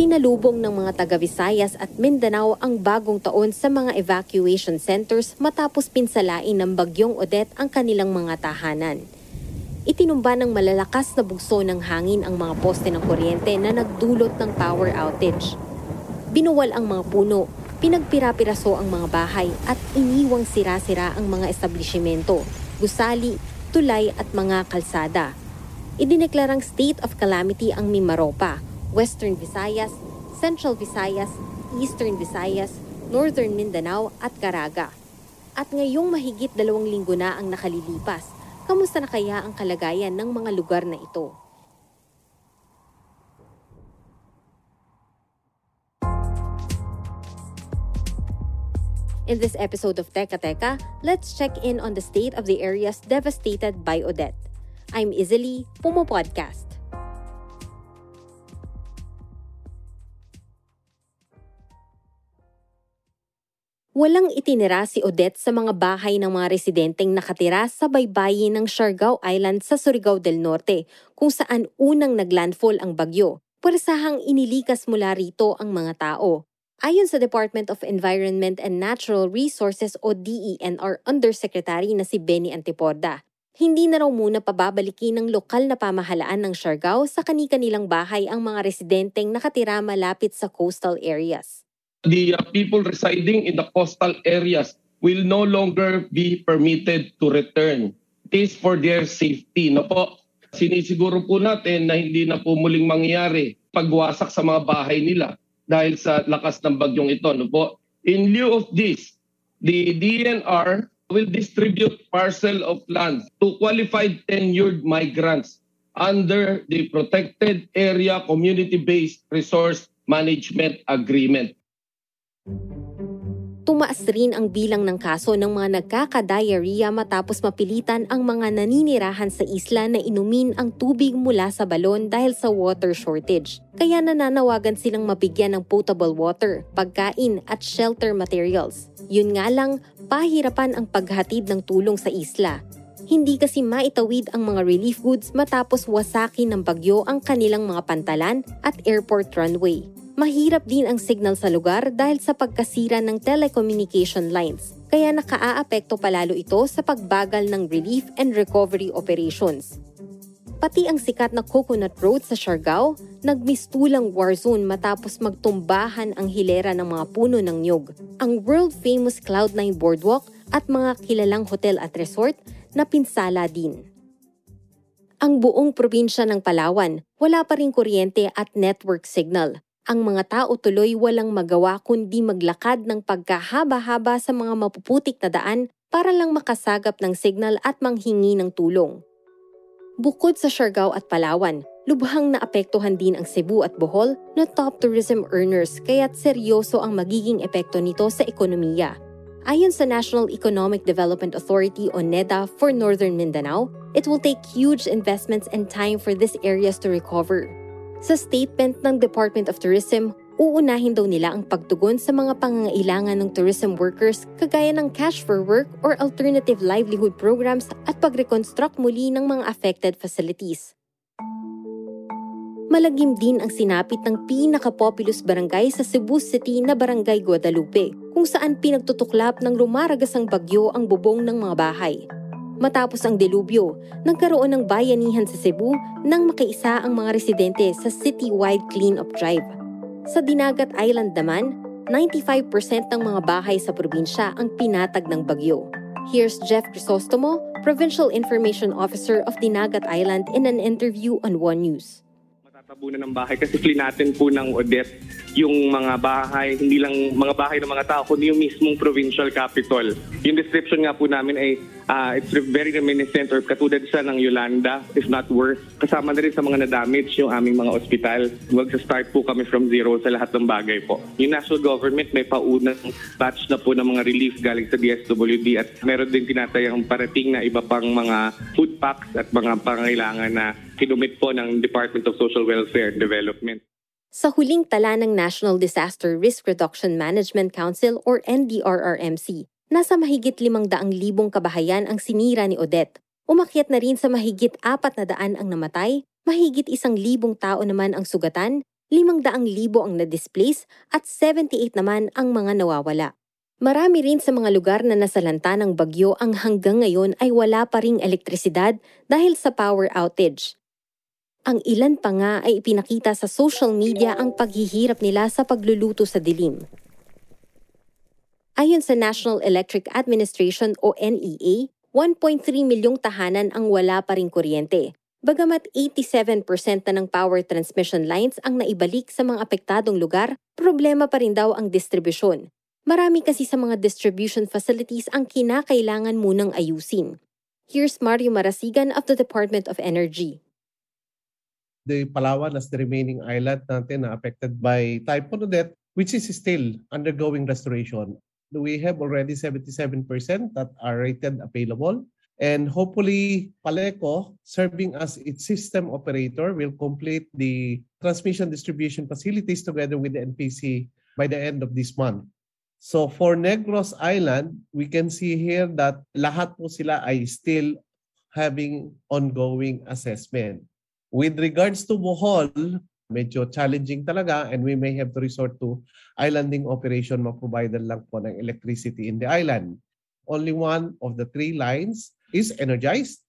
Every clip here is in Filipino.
Sinalubong ng mga taga Visayas at Mindanao ang bagong taon sa mga evacuation centers matapos pinsalain ng bagyong Odette ang kanilang mga tahanan. Itinumba ng malalakas na bugso ng hangin ang mga poste ng kuryente na nagdulot ng power outage. Binuwal ang mga puno, pinagpira-piraso ang mga bahay at iniwang sira-sira ang mga establishmento, gusali, tulay at mga kalsada. Idineklarang state of calamity ang Mimaropa, Western Visayas, Central Visayas, Eastern Visayas, Northern Mindanao at Caraga. At ngayong mahigit dalawang linggo na ang nakalilipas, kamusta na kaya ang kalagayan ng mga lugar na ito? In this episode of Teka Teka, let's check in on the state of the areas devastated by Odette. I'm Izzy Pumo Podcast. Walang itinira si Odette sa mga bahay ng mga residenteng nakatira sa baybayin ng Siargao Island sa Surigao del Norte, kung saan unang naglandfall ang bagyo. Pwersahang inilikas mula rito ang mga tao. Ayon sa Department of Environment and Natural Resources o DENR Undersecretary na si Benny Antiporda, hindi na raw muna pababalikin ng lokal na pamahalaan ng Siargao sa kani-kanilang bahay ang mga residenteng nakatira malapit sa coastal areas the uh, people residing in the coastal areas will no longer be permitted to return. It is for their safety. No po, sinisiguro po natin na hindi na po muling mangyayari pagwasak sa mga bahay nila dahil sa lakas ng bagyong ito. No po. In lieu of this, the DNR will distribute parcel of land to qualified tenured migrants under the Protected Area Community-Based Resource Management Agreement. Tumaas rin ang bilang ng kaso ng mga nagkaka-diarrhea matapos mapilitan ang mga naninirahan sa isla na inumin ang tubig mula sa balon dahil sa water shortage. Kaya nananawagan silang mabigyan ng potable water, pagkain at shelter materials. Yun nga lang, pahirapan ang paghatid ng tulong sa isla. Hindi kasi maitawid ang mga relief goods matapos wasakin ng bagyo ang kanilang mga pantalan at airport runway mahirap din ang signal sa lugar dahil sa pagkasira ng telecommunication lines, kaya nakaaapekto palalo ito sa pagbagal ng relief and recovery operations. Pati ang sikat na Coconut Road sa Siargao, nagmistulang war zone matapos magtumbahan ang hilera ng mga puno ng nyog. Ang world-famous Cloud9 Boardwalk at mga kilalang hotel at resort na pinsala din. Ang buong probinsya ng Palawan, wala pa rin kuryente at network signal ang mga tao tuloy walang magawa kundi maglakad ng pagkahaba-haba sa mga mapuputik na daan para lang makasagap ng signal at manghingi ng tulong. Bukod sa Siargao at Palawan, lubhang naapektuhan din ang Cebu at Bohol na top tourism earners kaya't seryoso ang magiging epekto nito sa ekonomiya. Ayon sa National Economic Development Authority o NEDA for Northern Mindanao, it will take huge investments and time for these areas to recover. Sa statement ng Department of Tourism, uunahin daw nila ang pagtugon sa mga pangangailangan ng tourism workers kagaya ng cash for work or alternative livelihood programs at pag-reconstruct muli ng mga affected facilities. Malagim din ang sinapit ng pinaka-populous barangay sa Cebu City na Barangay Guadalupe, kung saan pinagtutuklap ng rumaragasang bagyo ang bubong ng mga bahay. Matapos ang delubyo, nagkaroon ng bayanihan sa Cebu nang makiisa ang mga residente sa city-wide clean-up drive. Sa Dinagat Island naman, 95% ng mga bahay sa probinsya ang pinatag ng bagyo. Here's Jeff Crisostomo, Provincial Information Officer of Dinagat Island in an interview on One News. Tabunan ng bahay kasi natin po ng Odette yung mga bahay, hindi lang mga bahay ng mga tao, kundi yung mismong provincial capital. Yung description nga po namin ay uh, it's very reminiscent or katulad sa ng Yolanda, if not worse. Kasama na rin sa mga na-damage yung aming mga ospital. Huwag sa start po kami from zero sa lahat ng bagay po. Yung national government may paunang batch na po ng mga relief galing sa DSWD at meron din tinatayang parating na iba pang mga food packs at mga pangailangan na kinumit po ng Department of Social Welfare and Development. Sa huling tala ng National Disaster Risk Reduction Management Council or NDRRMC, nasa mahigit 500,000 kabahayan ang sinira ni Odette. Umakyat na rin sa mahigit 400 ang namatay, mahigit 1,000 tao naman ang sugatan, 500,000 ang na-displace at 78 naman ang mga nawawala. Marami rin sa mga lugar na nasalanta ng bagyo ang hanggang ngayon ay wala pa ring elektrisidad dahil sa power outage. Ang ilan pa nga ay ipinakita sa social media ang paghihirap nila sa pagluluto sa dilim. Ayon sa National Electric Administration o NEA, 1.3 milyong tahanan ang wala pa ring kuryente. Bagamat 87% na ng power transmission lines ang naibalik sa mga apektadong lugar, problema pa rin daw ang distribusyon. Marami kasi sa mga distribution facilities ang kinakailangan munang ayusin. Here's Mario Marasigan of the Department of Energy the Palawan as the remaining island natin na affected by Typhoon Odette, which is still undergoing restoration. We have already 77% that are rated available. And hopefully, Paleco, serving as its system operator, will complete the transmission distribution facilities together with the NPC by the end of this month. So for Negros Island, we can see here that lahat po sila ay still having ongoing assessment. With regards to Bohol, medyo challenging talaga and we may have to resort to islanding operation mag-provider lang po ng electricity in the island. Only one of the three lines is energized.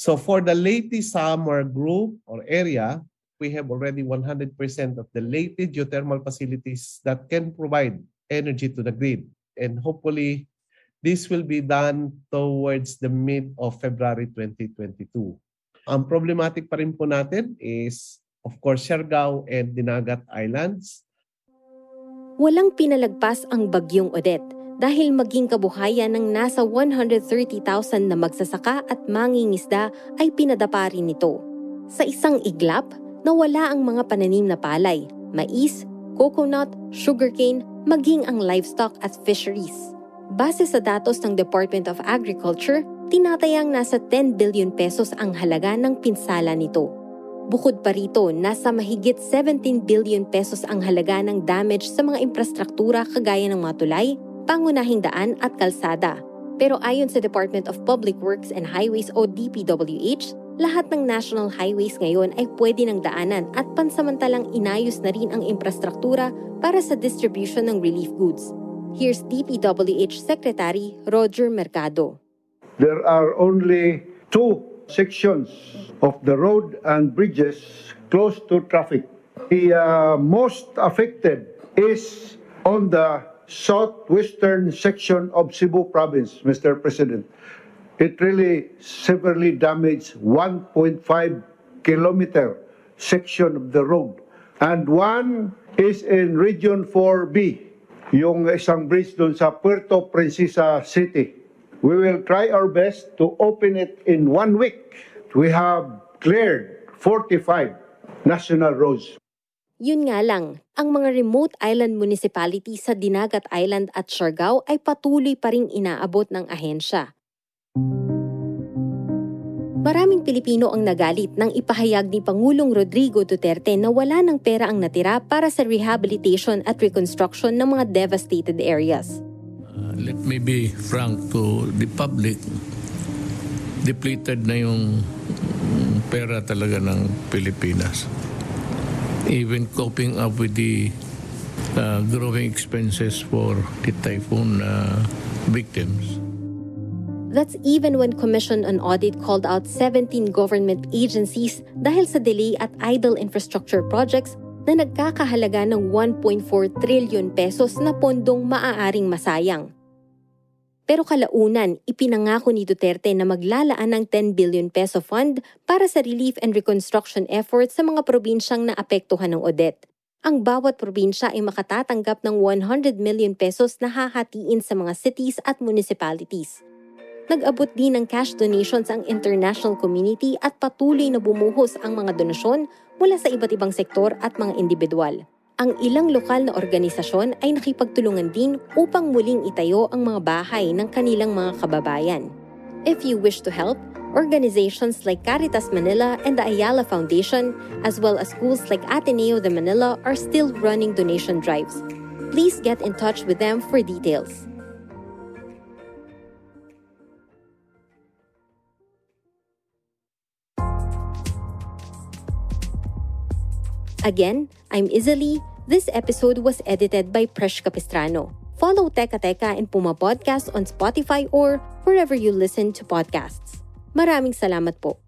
So for the Leyte Summer group or area, we have already 100% of the Leyte geothermal facilities that can provide energy to the grid. And hopefully, this will be done towards the mid of February 2022. Ang problematic pa rin po natin is, of course, Siargao and Dinagat Islands. Walang pinalagpas ang bagyong Odette dahil maging kabuhayan ng nasa 130,000 na magsasaka at mangingisda ay pinadapa rin nito. Sa isang iglap, nawala ang mga pananim na palay, mais, coconut, sugarcane, maging ang livestock at fisheries. Base sa datos ng Department of Agriculture, tinatayang nasa 10 billion pesos ang halaga ng pinsala nito. Bukod pa rito, nasa mahigit 17 billion pesos ang halaga ng damage sa mga infrastruktura kagaya ng mga tulay, pangunahing daan at kalsada. Pero ayon sa Department of Public Works and Highways o DPWH, lahat ng national highways ngayon ay pwede ng daanan at pansamantalang inayos na rin ang infrastruktura para sa distribution ng relief goods. Here's DPWH Secretary Roger Mercado. There are only two sections of the road and bridges close to traffic. The uh, most affected is on the southwestern section of Cebu province, Mr. President. It really severely damaged 1.5 kilometer section of the road. And one is in Region 4B, yung isang bridge doon sa Puerto Princesa City. We will try our best to open it in one week. We have cleared 45 national roads. Yun nga lang, ang mga remote island municipalities sa Dinagat Island at Siargao ay patuloy pa ring inaabot ng ahensya. Maraming Pilipino ang nagalit nang ipahayag ni Pangulong Rodrigo Duterte na wala ng pera ang natira para sa rehabilitation at reconstruction ng mga devastated areas. Uh, let me be frank to the public, depleted na yung pera talaga ng Pilipinas. Even coping up with the uh, growing expenses for the typhoon uh, victims. That's even when Commission on Audit called out 17 government agencies dahil sa delay at idle infrastructure projects na nagkakahalaga ng 1.4 trillion pesos na pondong maaaring masayang. Pero kalaunan, ipinangako ni Duterte na maglalaan ng 10 billion peso fund para sa relief and reconstruction efforts sa mga probinsyang naapektuhan ng Odette. Ang bawat probinsya ay makatatanggap ng 100 million pesos na hahatiin sa mga cities at municipalities. Nag-abot din ng cash donations ang international community at patuloy na bumuhos ang mga donasyon mula sa iba't ibang sektor at mga individual ang ilang lokal na organisasyon ay nakipagtulungan din upang muling itayo ang mga bahay ng kanilang mga kababayan. If you wish to help, organizations like Caritas Manila and the Ayala Foundation, as well as schools like Ateneo de Manila, are still running donation drives. Please get in touch with them for details. Again, I'm Izali. This episode was edited by Presh Capistrano. Follow Teka Teka and Puma Podcast on Spotify or wherever you listen to podcasts. Maraming salamat po.